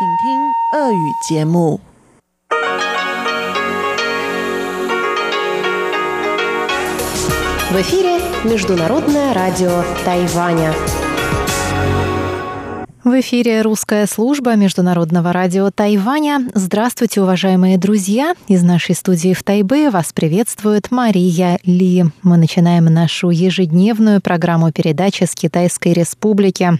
В эфире Международное радио Тайваня. В эфире русская служба Международного радио Тайваня. Здравствуйте, уважаемые друзья! Из нашей студии в Тайбе вас приветствует Мария Ли. Мы начинаем нашу ежедневную программу передачи с Китайской Республики.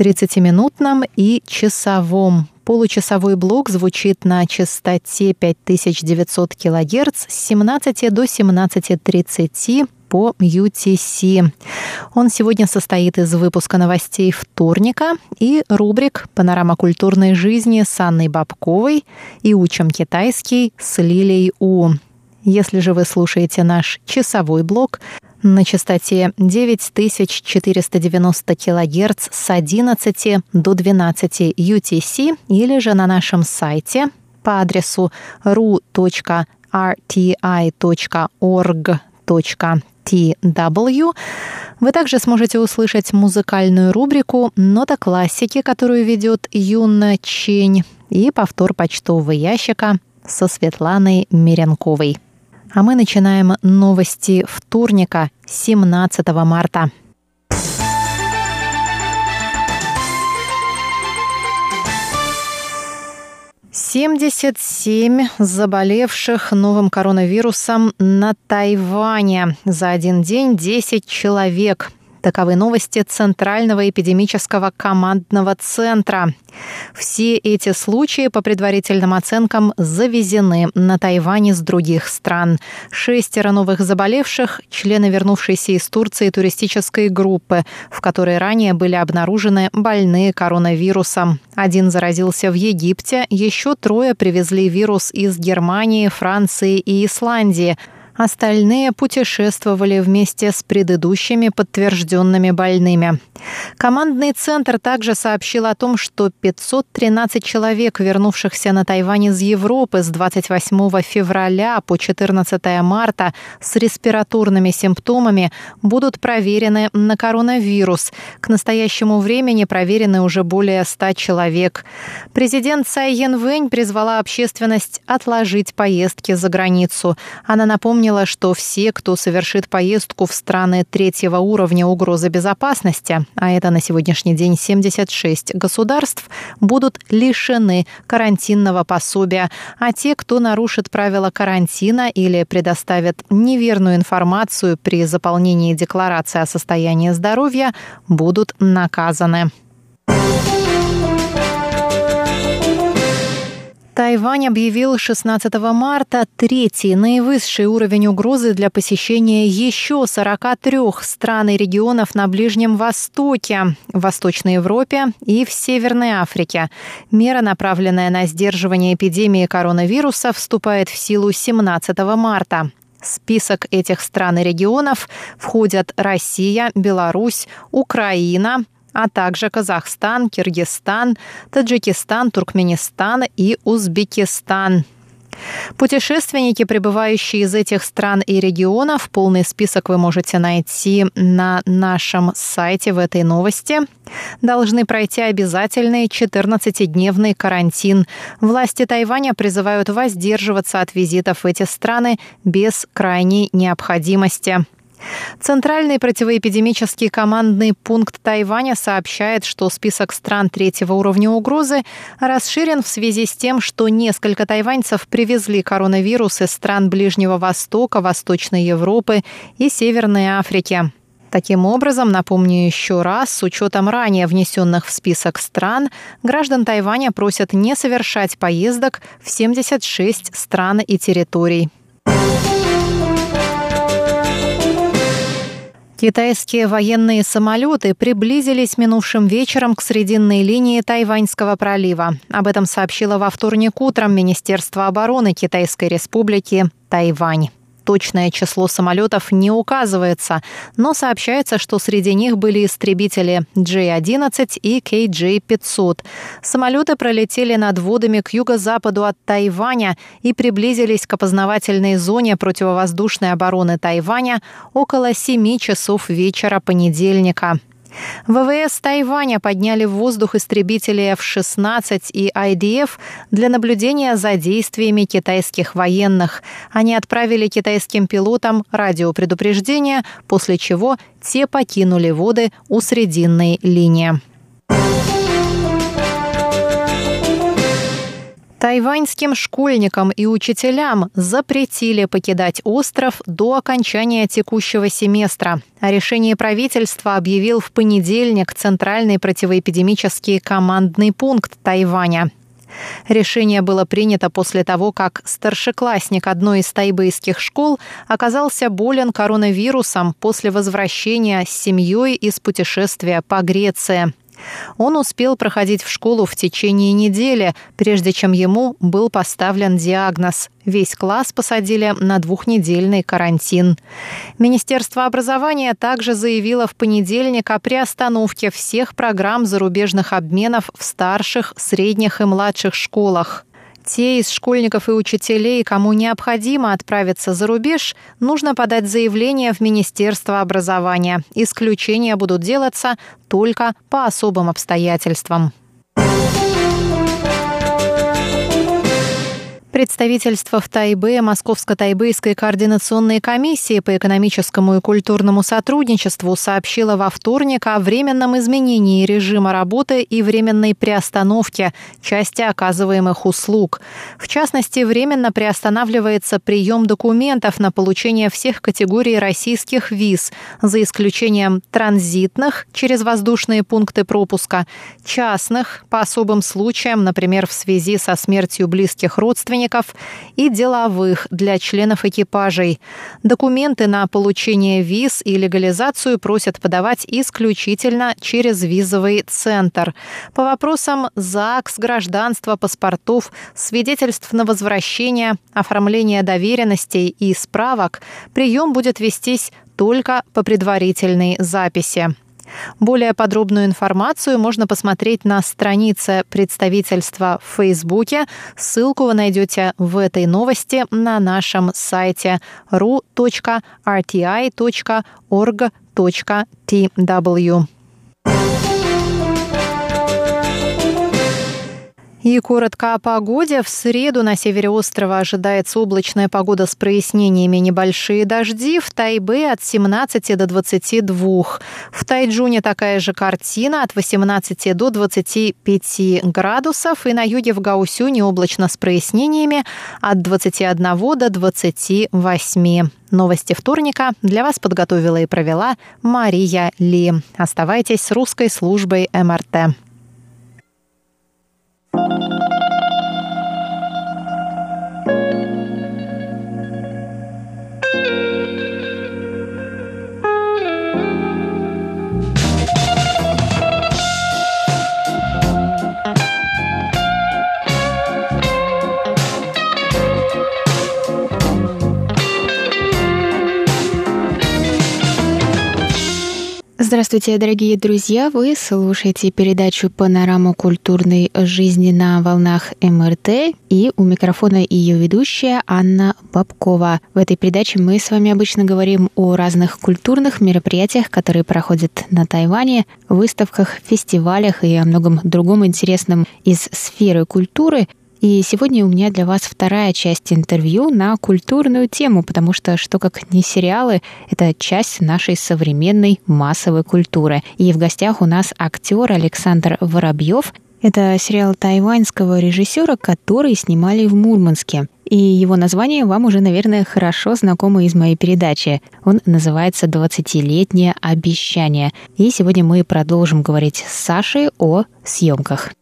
30-минутном и часовом. Получасовой блок звучит на частоте 5900 кГц с 17 до 17.30 по UTC. Он сегодня состоит из выпуска новостей вторника и рубрик «Панорама культурной жизни» с Анной Бабковой и «Учим китайский» с Лилией У. Если же вы слушаете наш часовой блок, на частоте 9490 кГц с 11 до 12 UTC или же на нашем сайте по адресу ru.rti.org.tw вы также сможете услышать музыкальную рубрику «Нота классики», которую ведет Юна Чень, и повтор почтового ящика со Светланой Мирянковой. А мы начинаем новости вторника, 17 марта. Семьдесят семь заболевших новым коронавирусом на Тайване. За один день 10 человек. Таковы новости Центрального эпидемического командного центра. Все эти случаи, по предварительным оценкам, завезены на Тайване с других стран. Шестеро новых заболевших – члены вернувшейся из Турции туристической группы, в которой ранее были обнаружены больные коронавирусом. Один заразился в Египте, еще трое привезли вирус из Германии, Франции и Исландии – Остальные путешествовали вместе с предыдущими подтвержденными больными. Командный центр также сообщил о том, что 513 человек, вернувшихся на Тайвань из Европы с 28 февраля по 14 марта с респираторными симптомами, будут проверены на коронавирус. К настоящему времени проверены уже более 100 человек. Президент Цай Янвэнь призвала общественность отложить поездки за границу. Она напомнила, напомнила, что все, кто совершит поездку в страны третьего уровня угрозы безопасности, а это на сегодняшний день 76 государств, будут лишены карантинного пособия, а те, кто нарушит правила карантина или предоставит неверную информацию при заполнении декларации о состоянии здоровья, будут наказаны. Тайвань объявил 16 марта третий наивысший уровень угрозы для посещения еще 43 стран и регионов на Ближнем Востоке, в Восточной Европе и в Северной Африке. Мера, направленная на сдерживание эпидемии коронавируса, вступает в силу 17 марта. список этих стран и регионов входят Россия, Беларусь, Украина, а также Казахстан, Киргизстан, Таджикистан, Туркменистан и Узбекистан. Путешественники, прибывающие из этих стран и регионов, полный список вы можете найти на нашем сайте в этой новости, должны пройти обязательный 14-дневный карантин. Власти Тайваня призывают воздерживаться от визитов в эти страны без крайней необходимости. Центральный противоэпидемический командный пункт Тайваня сообщает, что список стран третьего уровня угрозы расширен в связи с тем, что несколько тайваньцев привезли коронавирус из стран Ближнего Востока, Восточной Европы и Северной Африки. Таким образом, напомню еще раз, с учетом ранее внесенных в список стран, граждан Тайваня просят не совершать поездок в 76 стран и территорий. Китайские военные самолеты приблизились минувшим вечером к срединной линии Тайваньского пролива. Об этом сообщило во вторник утром Министерство обороны Китайской Республики Тайвань. Точное число самолетов не указывается, но сообщается, что среди них были истребители J-11 и KJ-500. Самолеты пролетели над водами к юго-западу от Тайваня и приблизились к опознавательной зоне противовоздушной обороны Тайваня около 7 часов вечера понедельника. ВВС Тайваня подняли в воздух истребители F-16 и IDF для наблюдения за действиями китайских военных. Они отправили китайским пилотам радиопредупреждение, после чего те покинули воды у Срединной линии. Тайваньским школьникам и учителям запретили покидать остров до окончания текущего семестра. О решении правительства объявил в понедельник Центральный противоэпидемический командный пункт Тайваня. Решение было принято после того, как старшеклассник одной из тайбэйских школ оказался болен коронавирусом после возвращения с семьей из путешествия по Греции. Он успел проходить в школу в течение недели, прежде чем ему был поставлен диагноз. Весь класс посадили на двухнедельный карантин. Министерство образования также заявило в понедельник о приостановке всех программ зарубежных обменов в старших, средних и младших школах. Те из школьников и учителей, кому необходимо отправиться за рубеж, нужно подать заявление в Министерство образования. Исключения будут делаться только по особым обстоятельствам. Представительство в Тайбе Московско-Тайбэйской координационной комиссии по экономическому и культурному сотрудничеству сообщило во вторник о временном изменении режима работы и временной приостановке части оказываемых услуг. В частности, временно приостанавливается прием документов на получение всех категорий российских виз, за исключением транзитных через воздушные пункты пропуска, частных по особым случаям, например, в связи со смертью близких родственников, родственников и деловых для членов экипажей. Документы на получение виз и легализацию просят подавать исключительно через визовый центр. По вопросам ЗАГС, гражданства, паспортов, свидетельств на возвращение, оформления доверенностей и справок прием будет вестись только по предварительной записи. Более подробную информацию можно посмотреть на странице представительства в Фейсбуке. Ссылку вы найдете в этой новости на нашем сайте ru.rti.org.tw. И коротко о погоде. В среду на севере острова ожидается облачная погода с прояснениями небольшие дожди. В Тайбе от 17 до 22. В Тайджуне такая же картина от 18 до 25 градусов. И на юге в Гаусюне облачно с прояснениями от 21 до 28. Новости вторника для вас подготовила и провела Мария Ли. Оставайтесь с русской службой МРТ. Thank you. Здравствуйте, дорогие друзья! Вы слушаете передачу «Панораму культурной жизни» на волнах МРТ. И у микрофона ее ведущая Анна Бабкова. В этой передаче мы с вами обычно говорим о разных культурных мероприятиях, которые проходят на Тайване, выставках, фестивалях и о многом другом интересном из сферы культуры. И сегодня у меня для вас вторая часть интервью на культурную тему, потому что что как не сериалы, это часть нашей современной массовой культуры. И в гостях у нас актер Александр Воробьев. Это сериал тайваньского режиссера, который снимали в Мурманске. И его название вам уже, наверное, хорошо знакомо из моей передачи. Он называется «20-летнее обещание». И сегодня мы продолжим говорить с Сашей о съемках.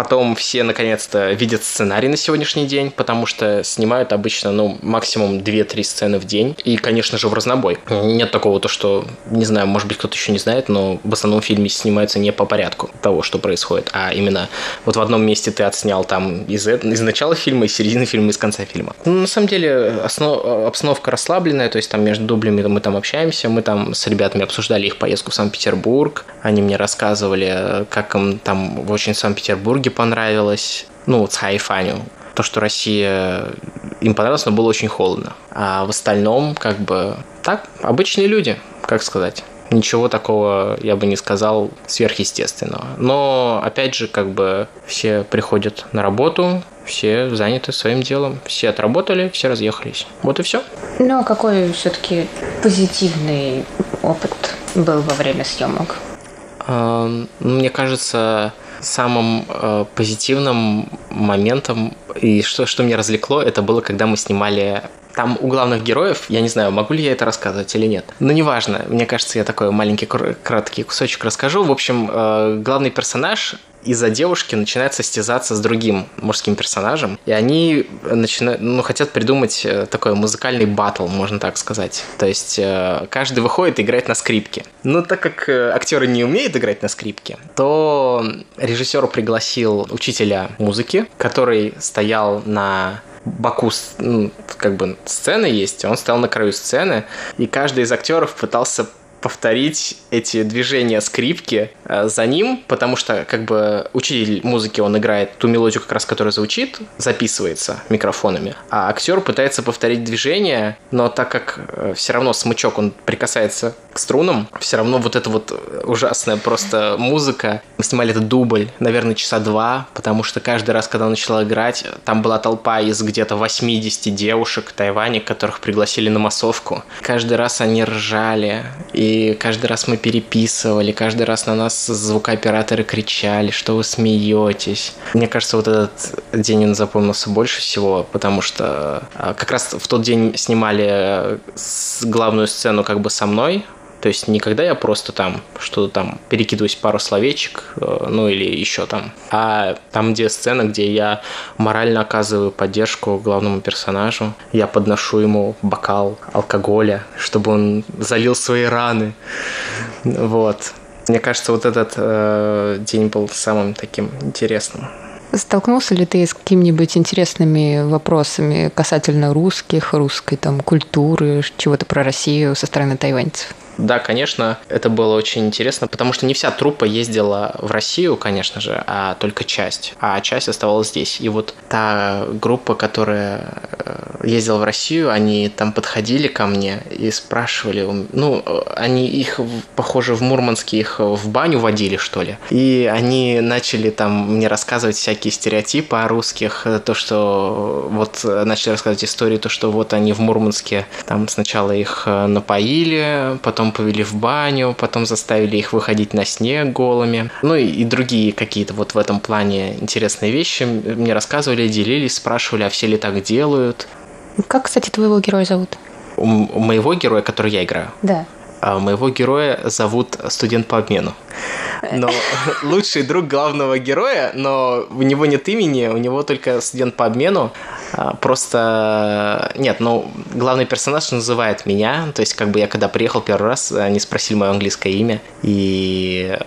Потом все наконец-то видят сценарий на сегодняшний день, потому что снимают обычно, ну, максимум 2-3 сцены в день. И, конечно же, в разнобой. Нет такого, то, что, не знаю, может быть, кто-то еще не знает, но в основном фильме снимаются не по порядку того, что происходит, а именно вот в одном месте ты отснял там из, из начала фильма, из середины фильма, из конца фильма. Ну, на самом деле, основ, обстановка расслабленная, то есть там между дублями мы там общаемся, мы там с ребятами обсуждали их поездку в Санкт-Петербург, они мне рассказывали, как им там очень в Санкт-Петербурге понравилось, ну, с Хайфаню, то, что Россия им понравилось, но было очень холодно. А в остальном, как бы, так, обычные люди, как сказать. Ничего такого, я бы не сказал, сверхъестественного. Но, опять же, как бы все приходят на работу, все заняты своим делом, все отработали, все разъехались. Вот и все. Ну, а какой все-таки позитивный опыт был во время съемок? Ну, мне кажется, самым э, позитивным моментом и что, что меня развлекло, это было, когда мы снимали там у главных героев, я не знаю, могу ли я это рассказывать или нет. Но неважно, мне кажется, я такой маленький краткий кусочек расскажу. В общем, э, главный персонаж из-за девушки начинает состязаться с другим мужским персонажем, и они начинают, ну, хотят придумать э, такой музыкальный батл, можно так сказать. То есть э, каждый выходит и играет на скрипке. Но так как актеры не умеют играть на скрипке, то режиссер пригласил учителя музыки, который стоял на боку ну, как бы сцены есть, он стоял на краю сцены, и каждый из актеров пытался повторить эти движения скрипки э, за ним, потому что как бы учитель музыки, он играет ту мелодию, как раз которая звучит, записывается микрофонами, а актер пытается повторить движение, но так как э, все равно смычок, он прикасается к струнам, все равно вот эта вот ужасная просто музыка. Мы снимали этот дубль, наверное, часа два, потому что каждый раз, когда он начал играть, там была толпа из где-то 80 девушек в Тайване, которых пригласили на массовку. Каждый раз они ржали, и каждый раз мы переписывали, каждый раз на нас звукооператоры кричали, что вы смеетесь. Мне кажется, вот этот день он запомнился больше всего, потому что а, как раз в тот день снимали э, главную сцену как бы со мной, то есть не когда я просто там что-то там перекидываюсь пару словечек, э, ну или еще там, а там, где сцена, где я морально оказываю поддержку главному персонажу, я подношу ему бокал алкоголя, чтобы он залил свои раны. Вот. Мне кажется, вот этот э, день был самым таким интересным. Столкнулся ли ты с какими-нибудь интересными вопросами касательно русских, русской там культуры, чего-то про Россию со стороны тайваньцев? Да, конечно, это было очень интересно, потому что не вся труппа ездила в Россию, конечно же, а только часть. А часть оставалась здесь. И вот та группа, которая э, ездила в Россию, они там подходили ко мне и спрашивали, ну, они их, похоже, в Мурманске их в баню водили, что ли. И они начали там мне рассказывать всякие стереотипы о русских, то, что вот начали рассказывать историю, то, что вот они в Мурманске там сначала их напоили, потом повели в баню, потом заставили их выходить на снег голыми. Ну и, и другие какие-то вот в этом плане интересные вещи мне рассказывали, делились, спрашивали, а все ли так делают. Как, кстати, твоего героя зовут? У, у моего героя, который я играю? Да. А моего героя зовут студент по обмену. Но лучший друг главного героя, но у него нет имени, у него только студент по обмену. А, просто нет, ну главный персонаж называет меня, то есть как бы я когда приехал первый раз, они спросили мое английское имя, и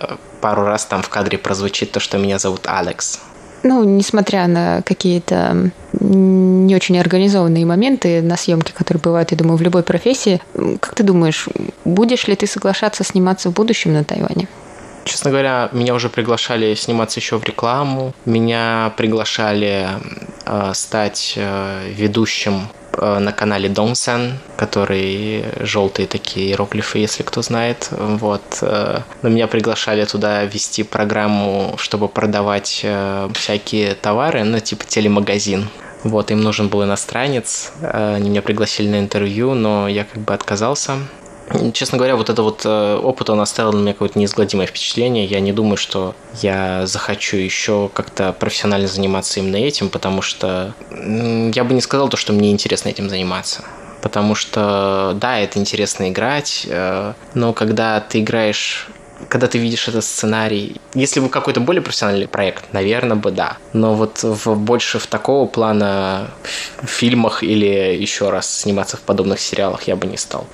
пару раз там в кадре прозвучит то, что меня зовут Алекс. Ну, несмотря на какие-то не очень организованные моменты на съемке, которые бывают, я думаю, в любой профессии, как ты думаешь, будешь ли ты соглашаться сниматься в будущем на Тайване? Честно говоря, меня уже приглашали сниматься еще в рекламу. Меня приглашали э, стать э, ведущим э, на канале Донсан, который желтые такие иероглифы, если кто знает. Вот. Э, но меня приглашали туда вести программу, чтобы продавать э, всякие товары, ну, типа телемагазин. Вот, им нужен был иностранец, они меня пригласили на интервью, но я как бы отказался. Честно говоря, вот это вот э, опыт, он оставил на меня какое-то неизгладимое впечатление. Я не думаю, что я захочу еще как-то профессионально заниматься именно этим, потому что я бы не сказал то, что мне интересно этим заниматься. Потому что, да, это интересно играть, э, но когда ты играешь когда ты видишь этот сценарий, если бы какой-то более профессиональный проект, наверное бы да. Но вот в, больше в такого плана в фильмах или еще раз сниматься в подобных сериалах я бы не стал.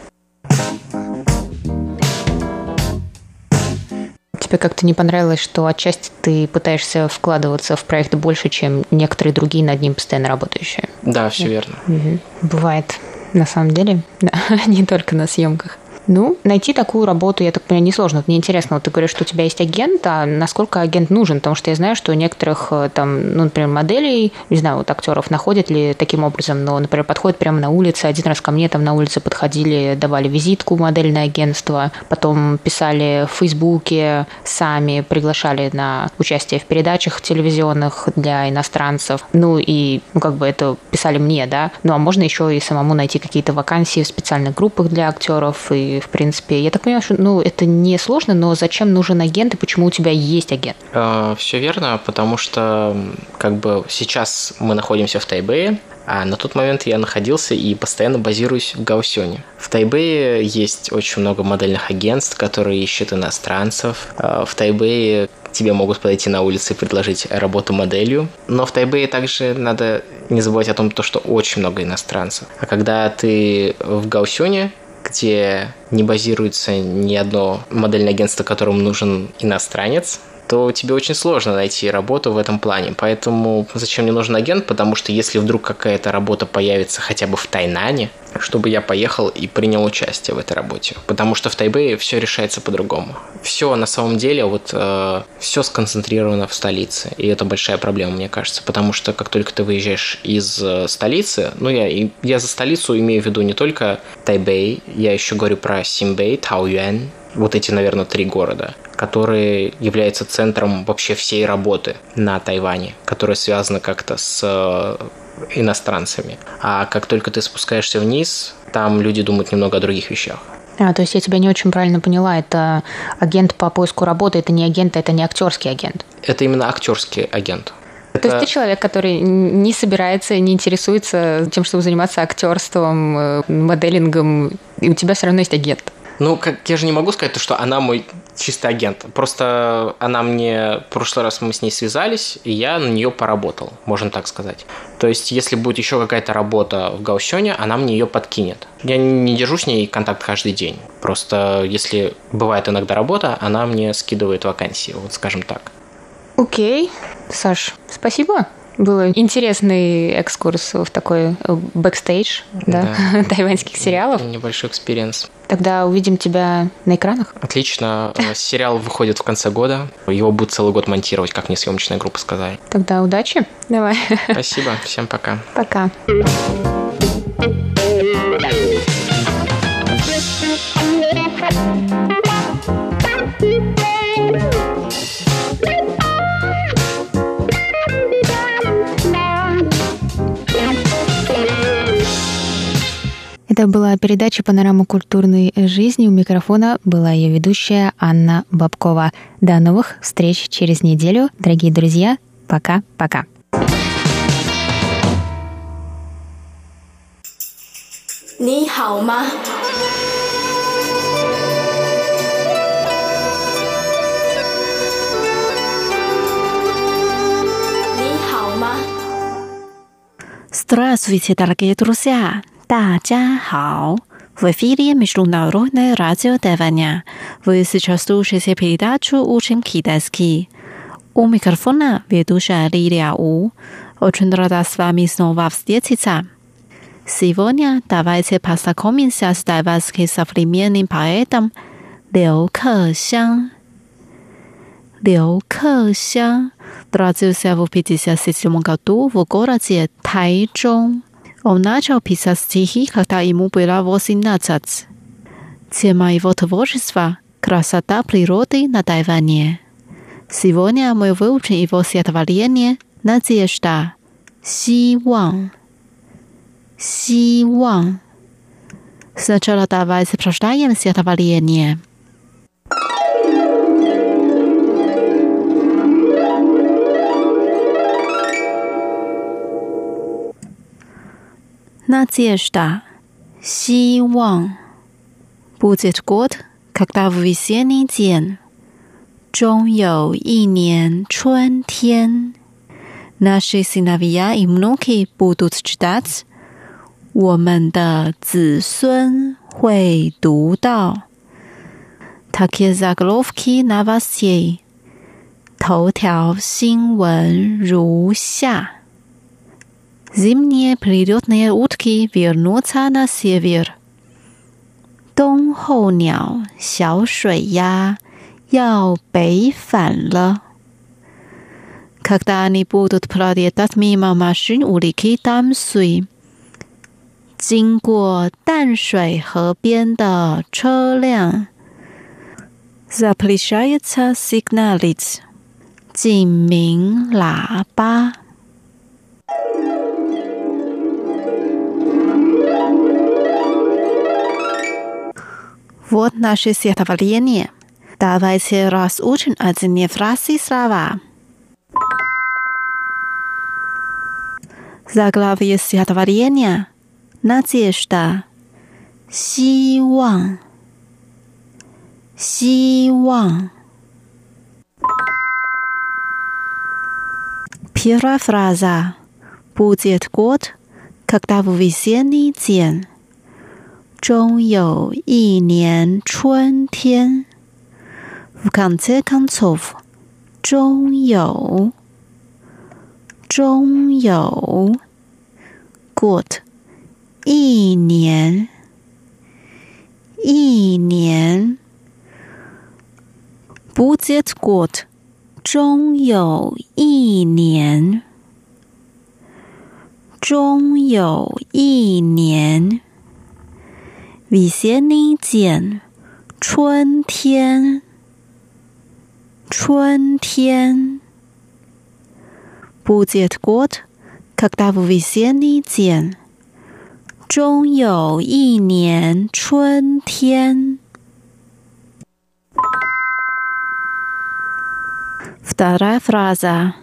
Тебе как-то не понравилось, что отчасти ты пытаешься вкладываться в проект больше, чем некоторые другие над ним постоянно работающие? Да, все верно. Угу. Бывает, на самом деле, да, не только на съемках. Ну, найти такую работу, я так понимаю, несложно. Мне интересно, вот ты говоришь, что у тебя есть агент, а насколько агент нужен? Потому что я знаю, что у некоторых э, там, ну, например, моделей, не знаю, вот актеров находят ли таким образом, но, например, подходят прямо на улице. Один раз ко мне там на улице подходили, давали визитку модельное агентство, потом писали в Фейсбуке, сами приглашали на участие в передачах телевизионных для иностранцев. Ну и, ну, как бы это писали мне, да. Ну, а можно еще и самому найти какие-то вакансии в специальных группах для актеров и в принципе, я так понимаю, что ну, это не сложно, но зачем нужен агент и почему у тебя есть агент? Э, все верно, потому что как бы сейчас мы находимся в Тайбэе, а на тот момент я находился и постоянно базируюсь в Гаусюне. В Тайбэе есть очень много модельных агентств, которые ищут иностранцев. Э, в Тайбэе тебе могут подойти на улице и предложить работу моделью. Но в Тайбэе также надо не забывать о том, что очень много иностранцев. А когда ты в Гаусюне, где не базируется ни одно модельное агентство, которому нужен иностранец, то тебе очень сложно найти работу в этом плане. Поэтому зачем мне нужен агент? Потому что если вдруг какая-то работа появится хотя бы в Тайнане, чтобы я поехал и принял участие в этой работе. Потому что в Тайбэе все решается по-другому. Все на самом деле вот э, все сконцентрировано в столице. И это большая проблема, мне кажется. Потому что как только ты выезжаешь из э, столицы, ну я, я за столицу имею в виду не только Тайбэй, я еще говорю про Симбэй, Таоюэн, вот эти, наверное, три города, которые являются центром вообще всей работы на Тайване, которая связана как-то с э, иностранцами. А как только ты спускаешься вниз, там люди думают немного о других вещах. А, то есть я тебя не очень правильно поняла. Это агент по поиску работы, это не агент, это не актерский агент. Это именно актерский агент. То есть ты человек, который не собирается, не интересуется тем, чтобы заниматься актерством, э, моделингом, и у тебя все равно есть агент. Ну, как я же не могу сказать, то, что она мой чистый агент. Просто она мне... В прошлый раз мы с ней связались, и я на нее поработал, можно так сказать. То есть, если будет еще какая-то работа в Гаосюне, она мне ее подкинет. Я не держу с ней контакт каждый день. Просто, если бывает иногда работа, она мне скидывает вакансии, вот скажем так. Окей. Саш, спасибо. Был интересный экскурс в такой э, бэкстейдж да, да. тайваньских сериалов. Небольшой experience. Тогда увидим тебя на экранах. Отлично. Э, сериал выходит в конце года. Его будут целый год монтировать, как мне съемочная группа сказали. Тогда удачи. Давай. Спасибо. Всем пока. Пока. Это была передача «Панорама культурной жизни». У микрофона была ее ведущая Анна Бабкова. До новых встреч через неделю. Дорогие друзья, пока-пока. Ни хао ма? Здравствуйте, дорогие друзья! 大家好! В эфире Международное радио Тайваня. Вы сейчас слушаете передачу «Учим китайский». У микрофона ведущая Лилия У. Очень рада с вами снова встретиться. Сегодня давайте познакомимся с тайванским современным поэтом Лю Кэсян. Лю Кэсян родился в 1957 году в городе Тайчжун. Он начал писать стихи, когда ему было 18. Тема его творчества – красота природы на Тайване. Сегодня мы выучим его стихотворение «Надежда», «Сиван», «Сиван». Сначала давайте прочитаем стихотворение. Надежда, 希望。Будет год, когда в весенний день，终有一年春天，Наши сыновья и внуки будут ждать，我们的子孙会读到。Такие заголовки новостей，头条新闻如下。 Зимние прилетные утки вернутся на север. 冬候鸟，小水鸭要北返了。Когда они будут пролетать мимо машин улики там суй，经过淡水河边的车辆，запрещается сигналить，警鸣喇叭。 Вот наше стихотворение. Давайте разучим одни фразы слова. Заглавие стихотворения. Надежда. Сиван. Сиван. Первая фраза. Будет год, когда в весенний день. 终有一年春天。В конце концов，终有，终有，год，一年，一年，будет год，终有一年，终有一年。 Весенний день，春天，春天。Будет год, когда в весенний день，终有一年春天。Вторая фраза.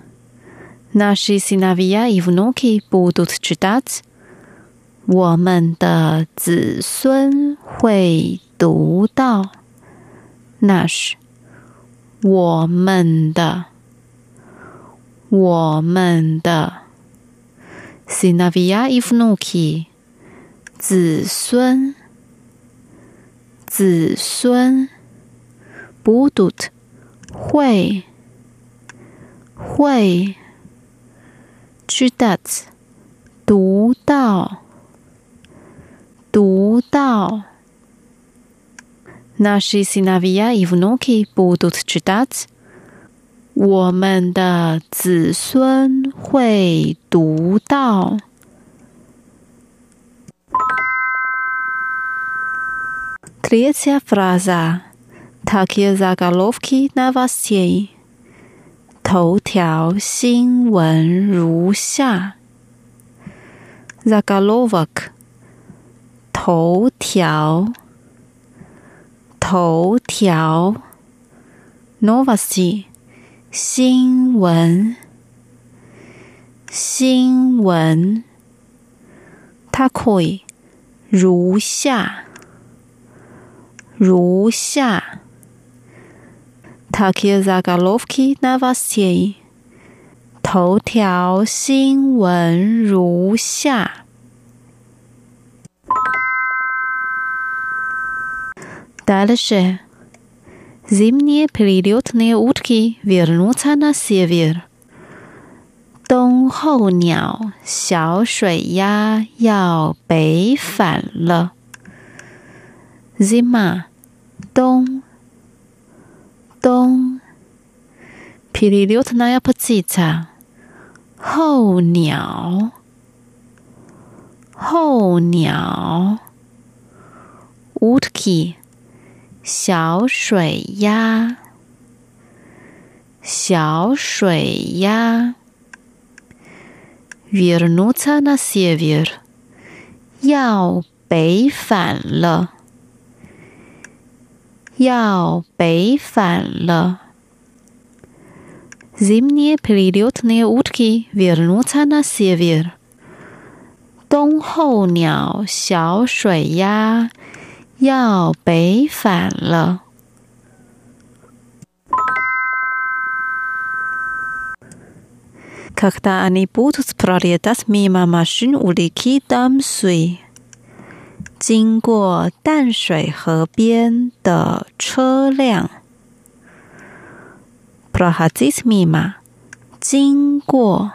Наши сыновья и внуки будут читать 我们的子孙会读到，那是我们的，我们的。Sinavia ifnuki，子孙，子孙。Budut，会，会。，chudat，读到。读到，Наши сыновья и внуки будут читать。我们的子孙会读到。Третья фраза. Такие заголовки новостей. 头条新闻如下。Заголовок 头条，头条，Novosty，新闻，新闻，Takoi，如下，如下，Takiya Zagalovki Novosty，头条新闻如下。Дальше. Зимние перелетные утки вернутся на север. 冬候鸟，小水鸭要北返了。Zima，冬，冬。Перелетная птица，候鸟，候鸟。Утки。 小水鸭，小水鸭。Вернуться на север，要北返了，要北返了。Zimnie перелетные утки вернутся на север。冬候鸟，小水鸭。 要北返了。Когда они будут пролетать мимо машин улики Дамсуй，经过淡水河边的车辆。Проходить мимо，经过，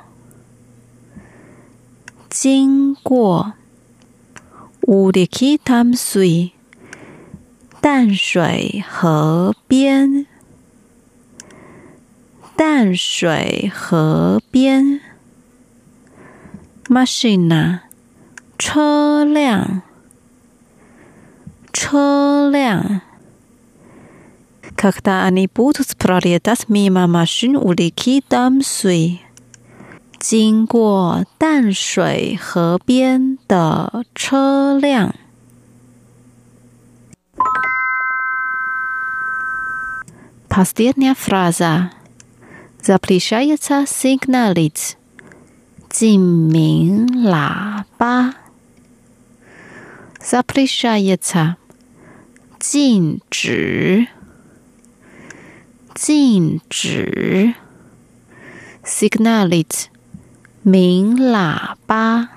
经过。Улики Дамсуй。 淡水河边，淡水河边，machine 车辆，车辆。Когда они будут пролетать мимо машин у реки Дамсуй，经过淡水河边的车辆。 Последняя фраза. Запрещается сигналить. Цимин лаба. Запрещается. Цин чжи. Цин чжи. Сигналить. Мин лаба.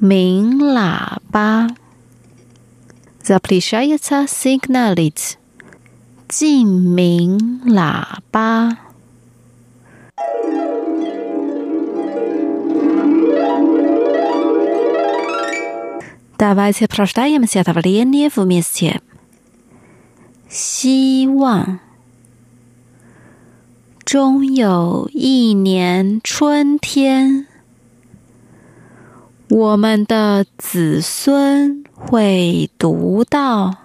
Мин лаба. Запрещается сигналить. 禁鸣喇叭。Давайте прочитаем стихотворение вместе. 希望终有一年春天，我们的子孙会读到。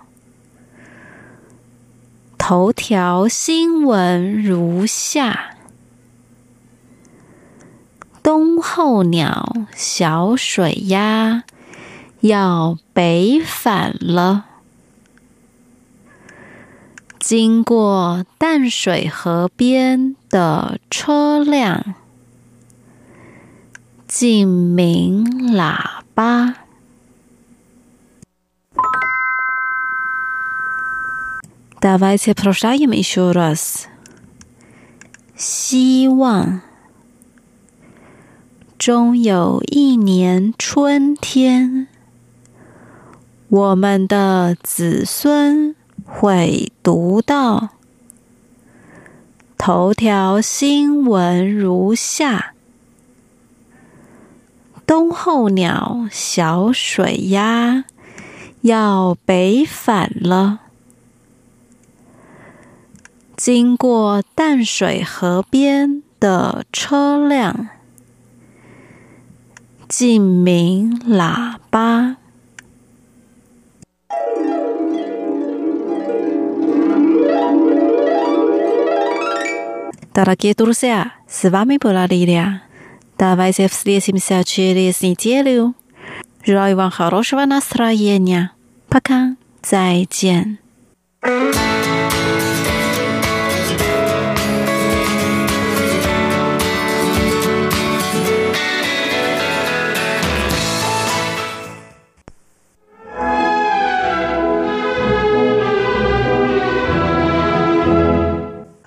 头条新闻如下：冬候鸟、小水鸭要北返了。经过淡水河边的车辆，禁鸣喇叭。Давайте прочитаем еще раз。希望终有一年春天，我们的子孙会读到。头条新闻如下：冬候鸟、小水鸭要北返了。 经过淡水河边的车辆，静鸣喇叭。大家记住下，是瓦米布拉里呀。大白在斯里西米下去的是你接流。Желаю вам хорошего настроения. Пока. 再见。Thank.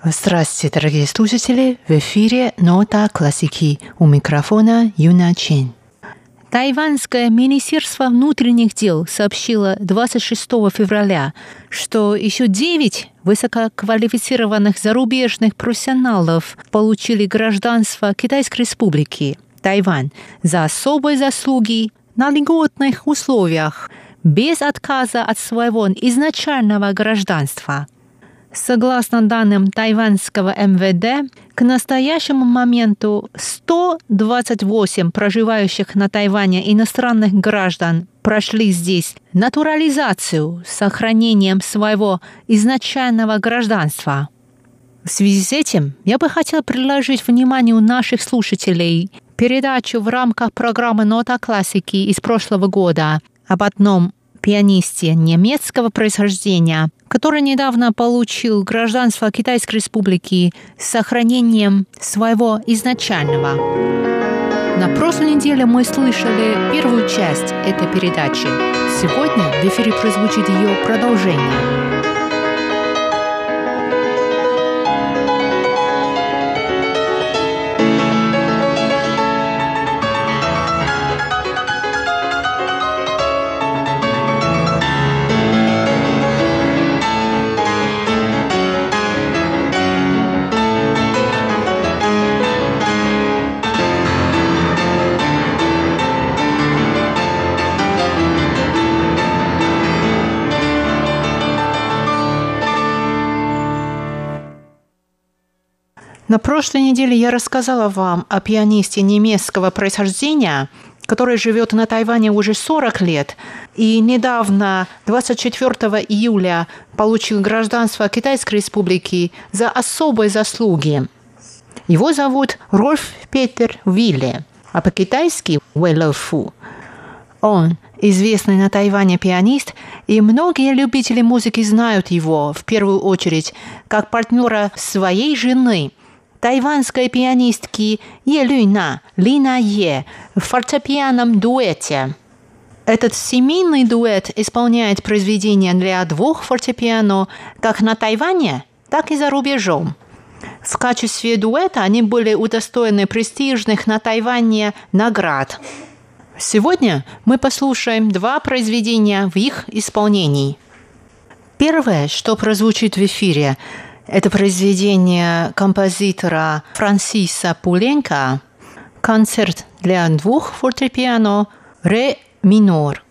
Здравствуйте, дорогие слушатели! В эфире «Нота классики» у микрофона Юна Чин. Тайваньское министерство внутренних дел сообщило 26 февраля, что еще 9 высококвалифицированных зарубежных профессионалов получили гражданство Китайской Республики, Тайвань, за особые заслуги на льготных условиях, без отказа от своего изначального гражданства – Согласно данным тайваньского МВД, к настоящему моменту 128 проживающих на Тайване иностранных граждан прошли здесь натурализацию с сохранением своего изначального гражданства. В связи с этим я бы хотел предложить вниманию наших слушателей передачу в рамках программы «Нота классики» из прошлого года об одном пианисте немецкого происхождения, который недавно получил гражданство Китайской Республики с сохранением своего изначального. На прошлой неделе мы слышали первую часть этой передачи. Сегодня в эфире прозвучит ее продолжение. На прошлой неделе я рассказала вам о пианисте немецкого происхождения, который живет на Тайване уже 40 лет и недавно, 24 июля, получил гражданство Китайской Республики за особые заслуги. Его зовут Рольф Петер Вилле, а по-китайски Уэллофу. Он известный на Тайване пианист, и многие любители музыки знают его, в первую очередь, как партнера своей жены – тайванской пианистки Е Люйна, Лина Е, в фортепианном дуэте. Этот семейный дуэт исполняет произведения для двух фортепиано как на Тайване, так и за рубежом. В качестве дуэта они были удостоены престижных на Тайване наград. Сегодня мы послушаем два произведения в их исполнении. Первое, что прозвучит в эфире – это произведение композитора Франсиса Пуленко «Концерт для двух фортепиано ре минор».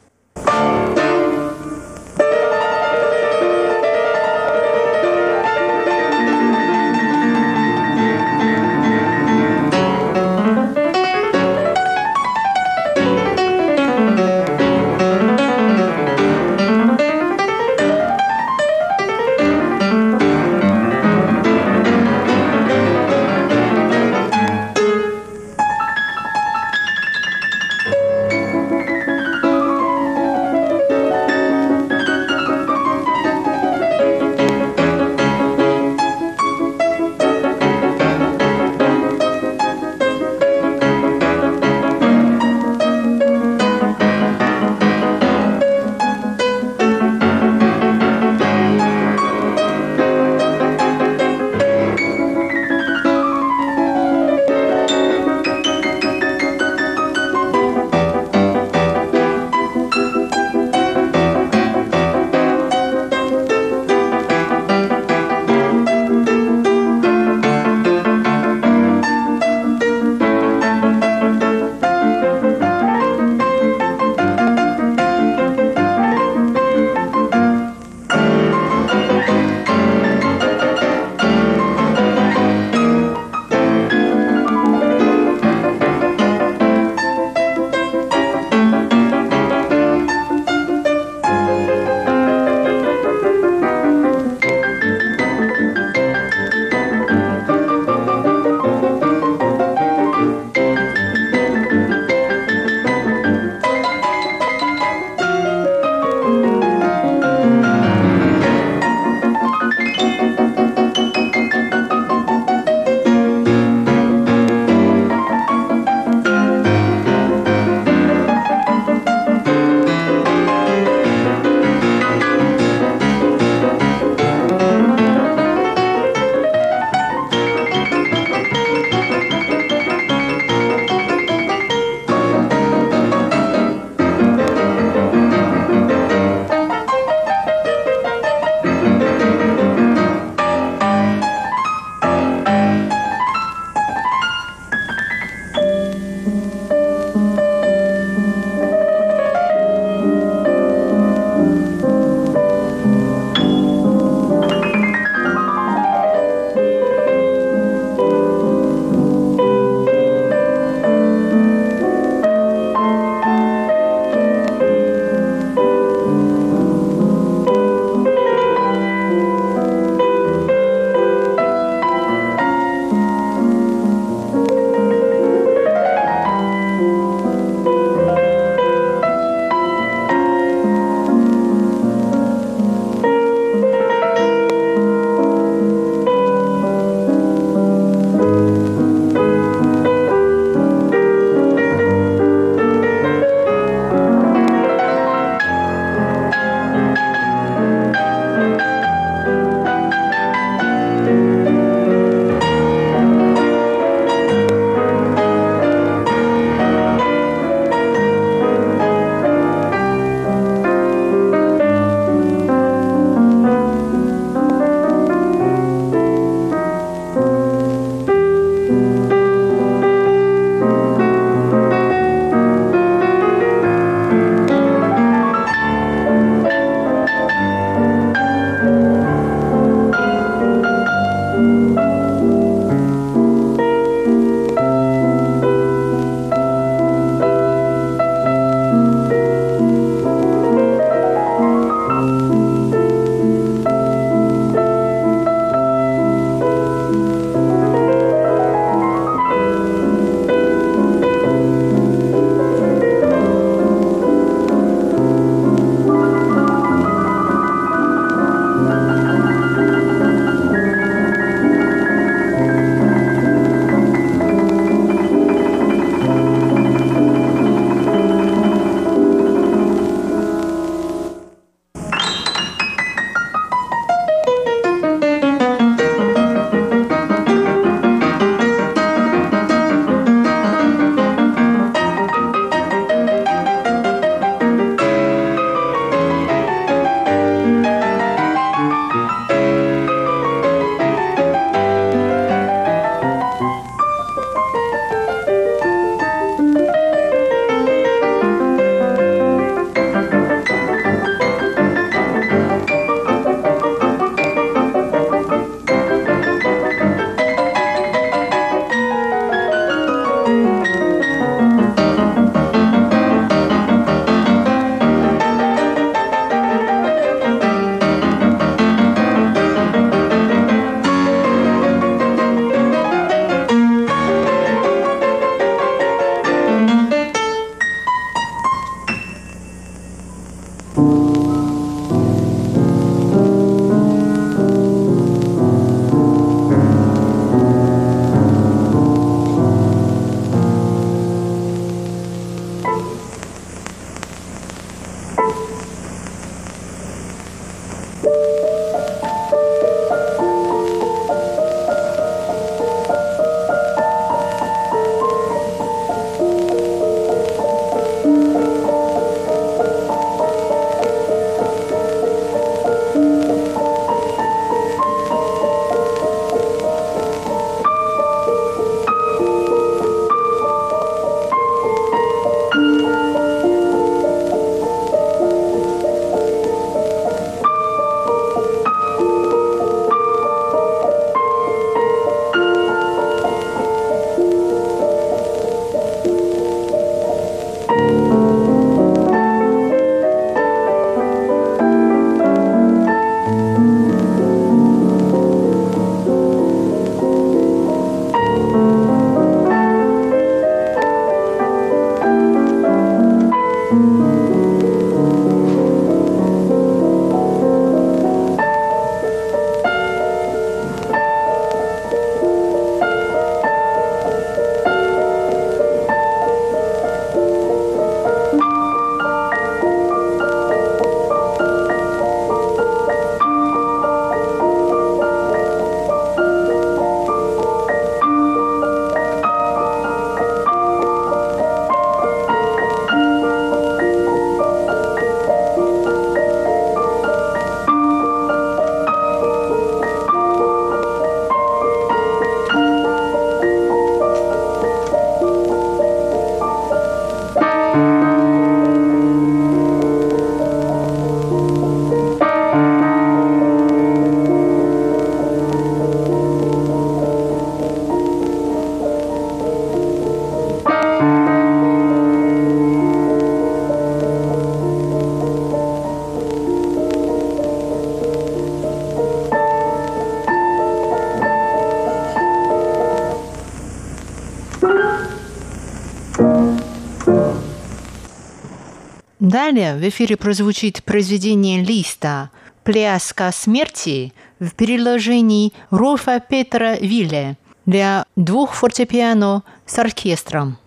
Далее в эфире прозвучит произведение Листа «Пляска смерти» в переложении Рольфа Петра Вилле для двух фортепиано с оркестром.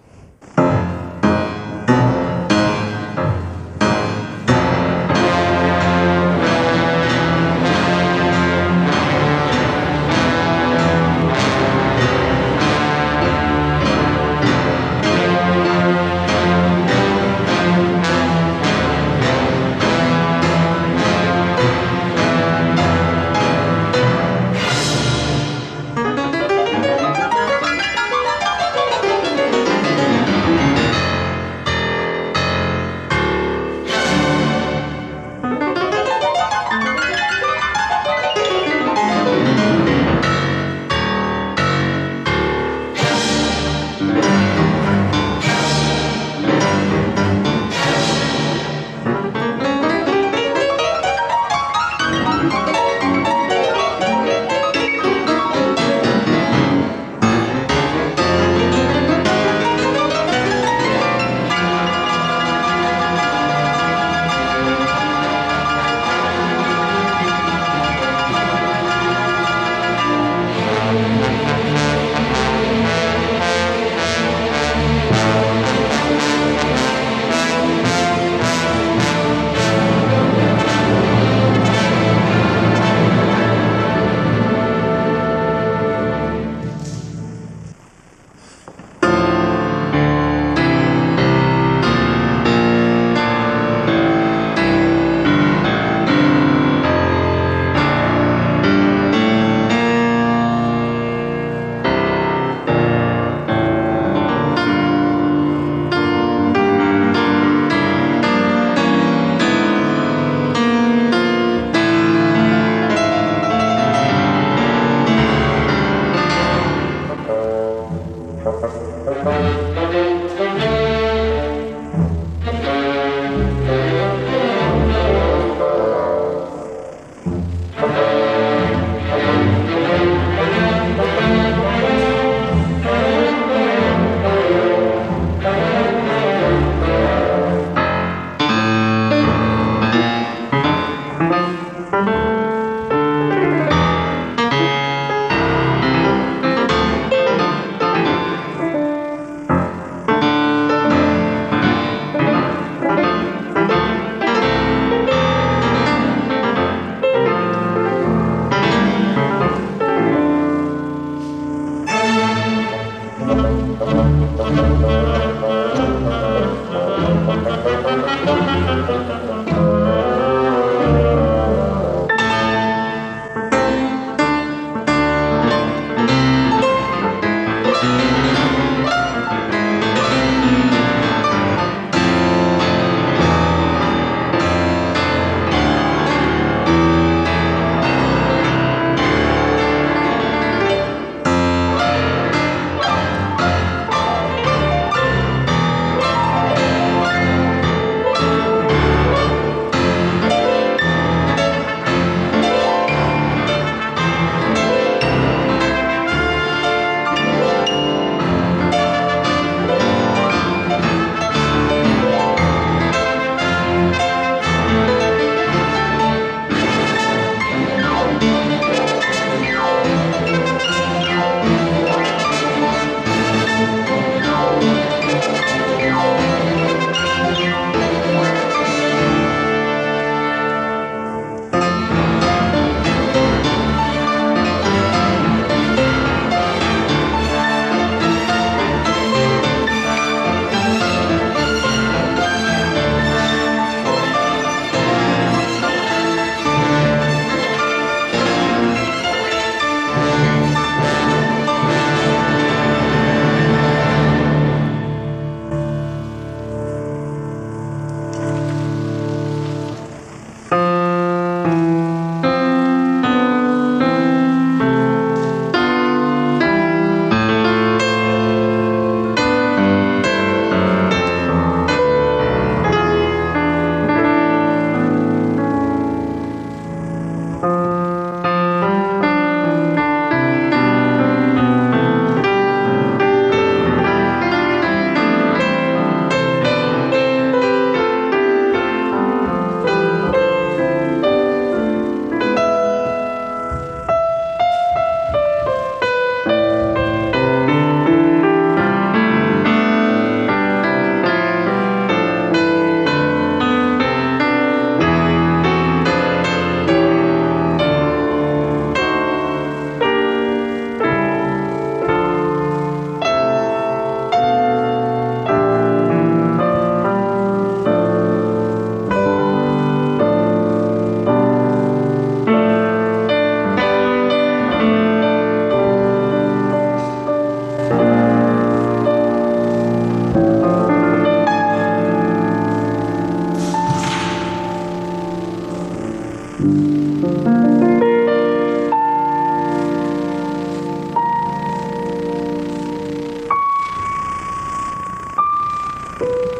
Это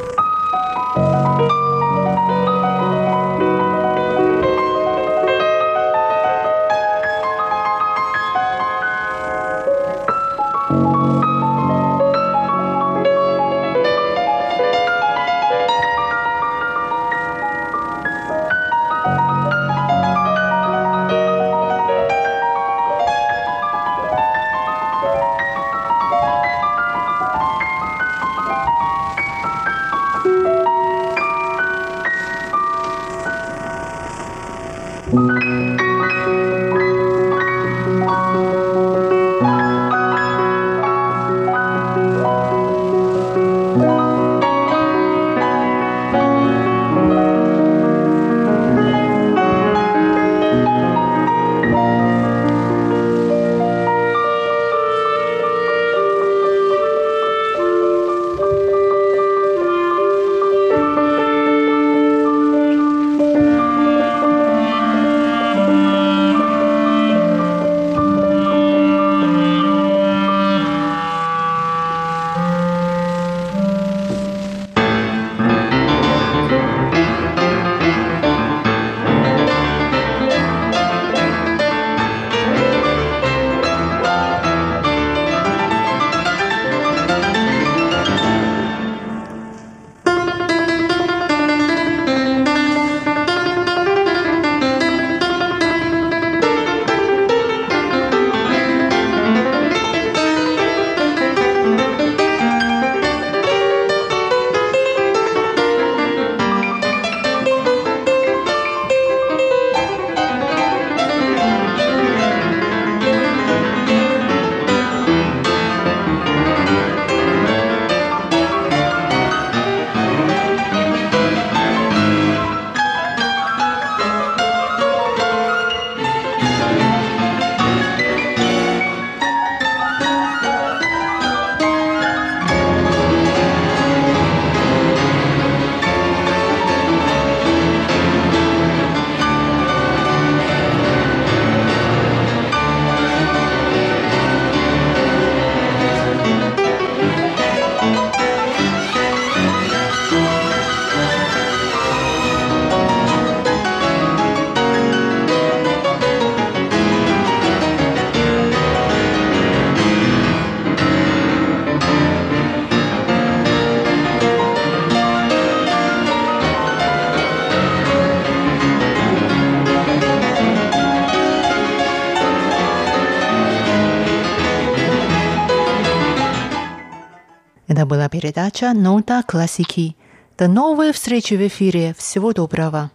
передача «Нота классики». До новой встречи в эфире. Всего доброго.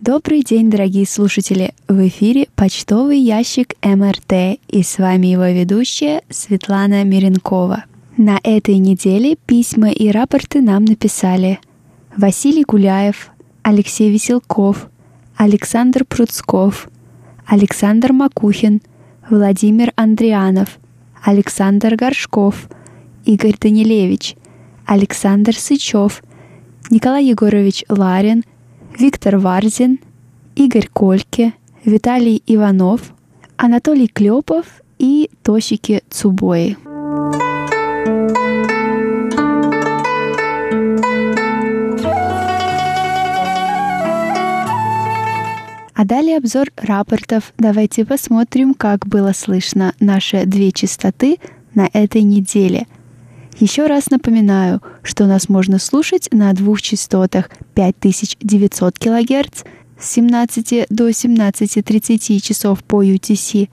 Добрый день, дорогие слушатели! В эфире почтовый ящик МРТ и с вами его ведущая Светлана Миренкова. На этой неделе письма и рапорты нам написали Василий Гуляев, Алексей Веселков, Александр Пруцков, Александр Макухин, Владимир Андрианов, Александр Горшков, Игорь Данилевич, Александр Сычев, Николай Егорович Ларин, Виктор Варзин, Игорь Кольке, Виталий Иванов, Анатолий Клепов и Тосики Цубои. А далее обзор рапортов. Давайте посмотрим, как было слышно наши две частоты на этой неделе. Еще раз напоминаю, что нас можно слушать на двух частотах 5900 кГц с 17 до 17.30 часов по UTC,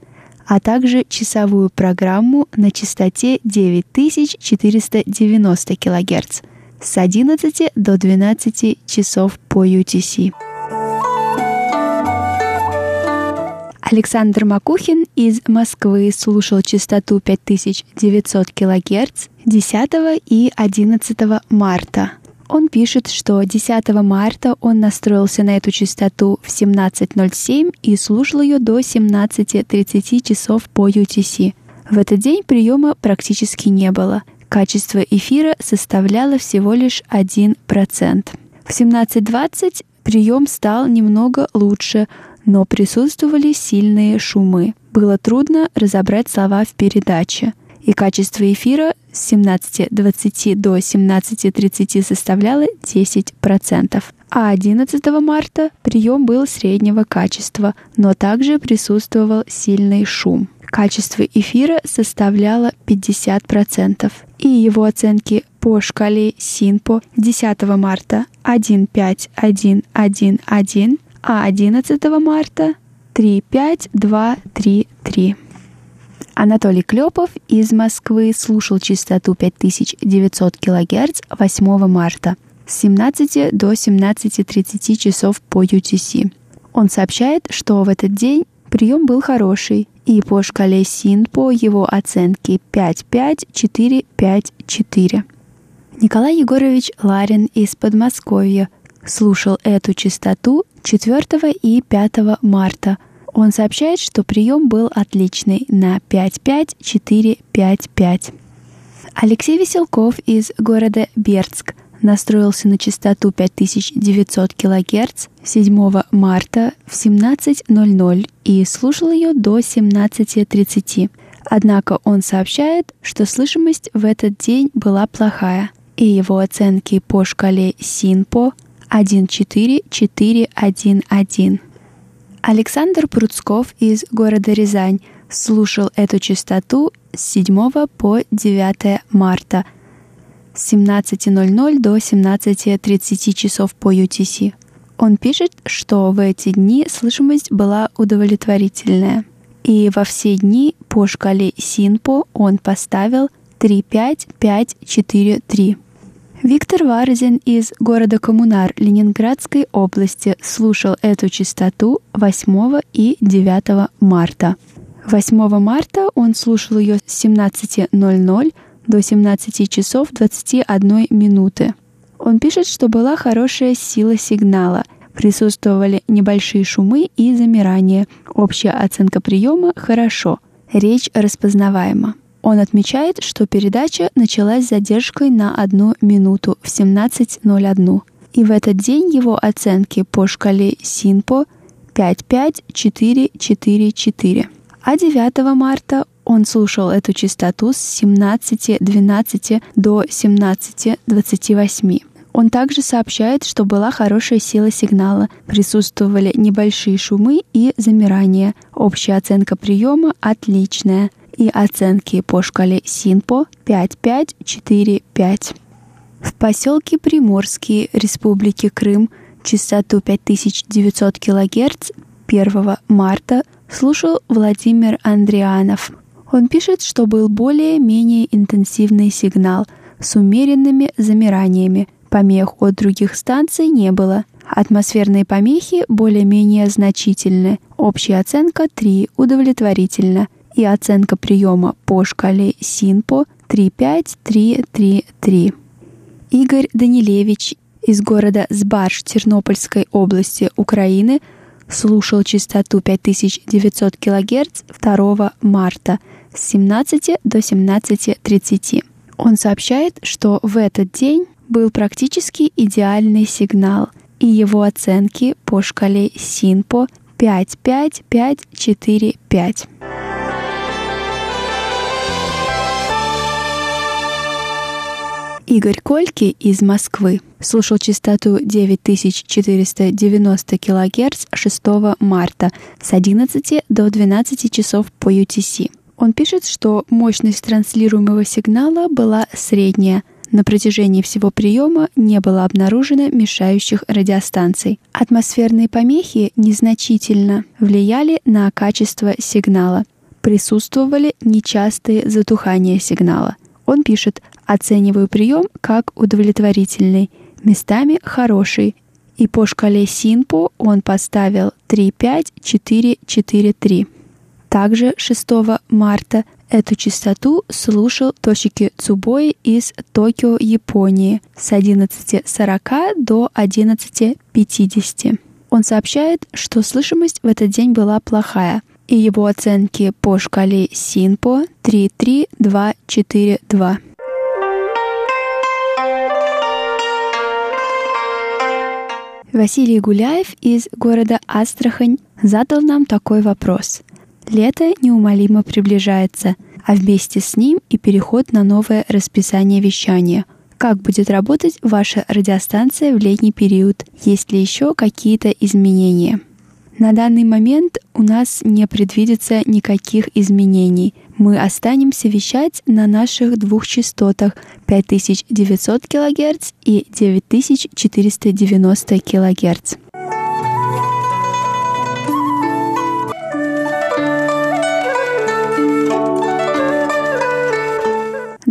а также часовую программу на частоте 9490 кГц с 11 до 12 часов по UTC. Александр Макухин из Москвы слушал частоту 5900 кГц 10 и 11 марта. Он пишет, что 10 марта он настроился на эту частоту в 17.07 и слушал ее до 17.30 часов по UTC. В этот день приема практически не было. Качество эфира составляло всего лишь 1%. В 17.20 прием стал немного лучше, но присутствовали сильные шумы. Было трудно разобрать слова в передаче. И качество эфира с 17.20 до 17.30 составляло 10%. А 11 марта прием был среднего качества, но также присутствовал сильный шум. Качество эфира составляло 50%, и его оценки по шкале СИНПО 10 марта 15111, а 11 марта 35233. Анатолий Клепов из Москвы слушал частоту 5900 кГц 8 марта с 17 до 17.30 часов по UTC. Он сообщает, что в этот день прием был хороший, и по шкале СИНПО его оценки 55454. Николай Егорович Ларин из Подмосковья слушал эту частоту 4 и 5 марта. Он сообщает, что прием был отличный на 55455. Алексей Веселков из города Бердск настроился на частоту 5900 кГц 7 марта в 17.00 и слушал ее до 17.30. Однако он сообщает, что слышимость в этот день была плохая, и его оценки по шкале СИНПО 14411. Александр Пруцков из города Рязань слушал эту частоту с 7 по 9 марта с 17.00 до 17.30 часов по UTC. Он пишет, что в эти дни слышимость была удовлетворительная. И во все дни по шкале СИНПО он поставил 35543. Виктор Варзин из города Коммунар Ленинградской области слушал эту частоту 8 и 9 марта. 8 марта он слушал ее с 17.00 до 17 часов 21 минуты. Он пишет, что была хорошая сила сигнала, присутствовали небольшие шумы и замирания. Общая оценка приема «хорошо», речь распознаваема. Он отмечает, что передача началась с задержкой на одну минуту в 17.01, и в этот день его оценки по шкале СИНПО 55444. А 9 марта он слушал эту частоту с 17.12 до 17.28. Он также сообщает, что была хорошая сила сигнала, присутствовали небольшие шумы и замирания. Общая оценка приема отличная – и оценки по шкале СИНПО 5545. В поселке Приморский Республики Крым частоту 5900 кГц 1 марта слушал Владимир Андрианов. Он пишет, что был более-менее интенсивный сигнал с умеренными замираниями. Помех от других станций не было. Атмосферные помехи более-менее значительны. Общая оценка 3 удовлетворительно – и оценка приема по шкале СИНПО 35333. Игорь Данилевич из города Сбарж Тернопольской области Украины слушал частоту 5900 кГц 2 марта с 17 до 17.30. Он сообщает, что в этот день был практически идеальный сигнал, и его оценки по шкале Синпо 5-5-5-4-5. Игорь Кольки из Москвы слушал частоту 9490 кГц 6 марта с 11 до 12 часов по UTC. Он пишет, что мощность транслируемого сигнала была средняя. На протяжении всего приема не было обнаружено мешающих радиостанций. Атмосферные помехи незначительно влияли на качество сигнала. Присутствовали нечастые затухания сигнала. Он пишет, оцениваю прием как удовлетворительный, местами хороший, и по шкале Синпо он поставил 35443. Также 6 марта эту частоту слушал Тошики Цубой из Токио, Японии с 11.40 до 11.50. Он сообщает, что слышимость в этот день была плохая, и его оценки по шкале Синпо 33242. Василий Гуляев из города Астрахань задал нам такой вопрос. Лето неумолимо приближается, а вместе с ним и переход на новое расписание вещания. Как будет работать ваша радиостанция в летний период? Есть ли еще какие-то изменения? На данный момент у нас не предвидится никаких изменений. Мы останемся вещать на наших двух частотах 5900 кГц и 9490 кГц.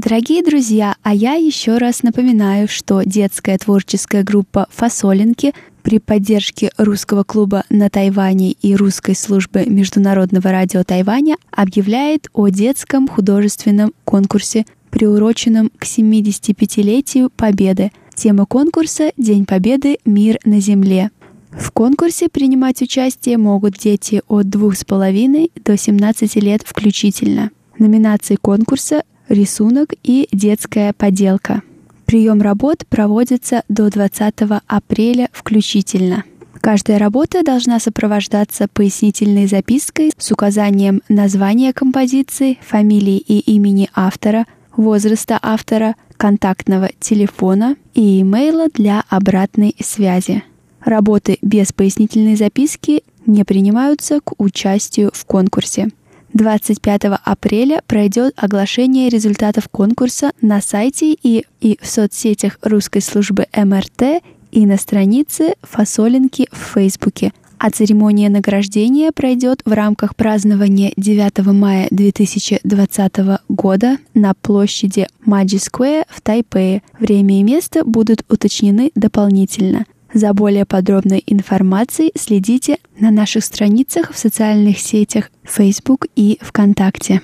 Дорогие друзья, а я еще раз напоминаю, что детская творческая группа «Фасолинки» при поддержке русского клуба на Тайване и русской службы Международного радио Тайваня объявляет о детском художественном конкурсе, приуроченном к 75-летию Победы. Тема конкурса «День Победы. Мир на Земле». В конкурсе принимать участие могут дети от 2,5 до 17 лет включительно. Номинации конкурса «Рисунок» и «Детская поделка». Прием работ проводится до 20 апреля включительно. Каждая работа должна сопровождаться пояснительной запиской с указанием названия композиции, фамилии и имени автора, возраста автора, контактного телефона и имейла для обратной связи. Работы без пояснительной записки не принимаются к участию в конкурсе. 25 апреля пройдет оглашение результатов конкурса на сайте и, и в соцсетях русской службы МРТ и на странице Фасолинки в Фейсбуке. А церемония награждения пройдет в рамках празднования 9 мая 2020 года на площади Маджи Сквер в Тайпее. Время и место будут уточнены дополнительно. За более подробной информацией следите на наших страницах в социальных сетях Facebook и ВКонтакте.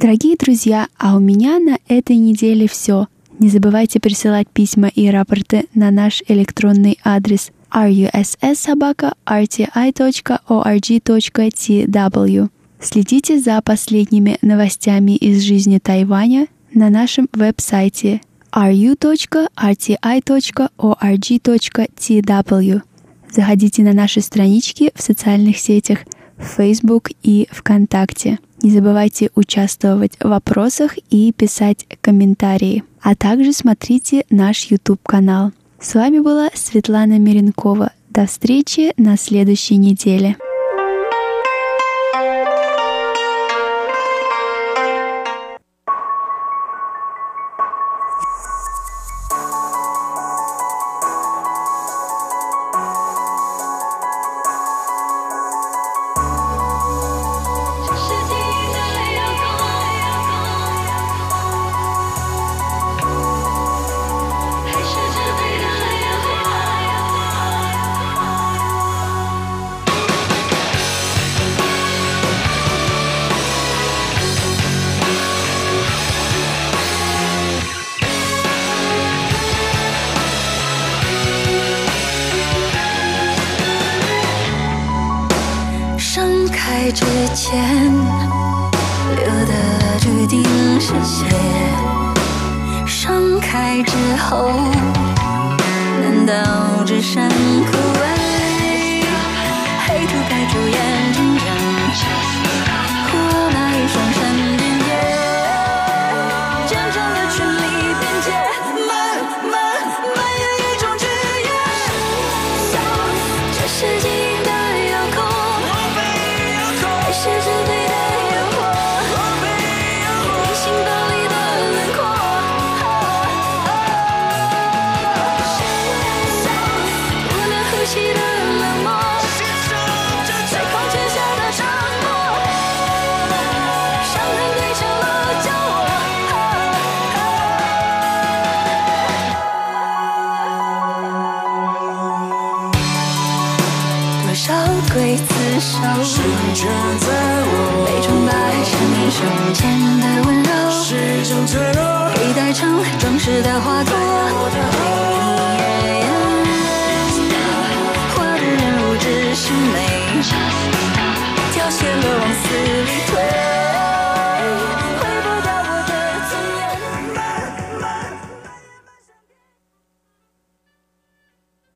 Дорогие друзья, а у меня на этой неделе все. Не забывайте присылать письма и рапорты на наш электронный адрес russsobaka.rti.org.tw. Следите за последними новостями из жизни Тайваня на нашем веб-сайте ru.rti.org.tw. Заходите на наши странички в социальных сетях Facebook и ВКонтакте. Не забывайте участвовать в вопросах и писать комментарии. А также смотрите наш YouTube-канал. С вами была Светлана Миренкова. До встречи на следующей неделе.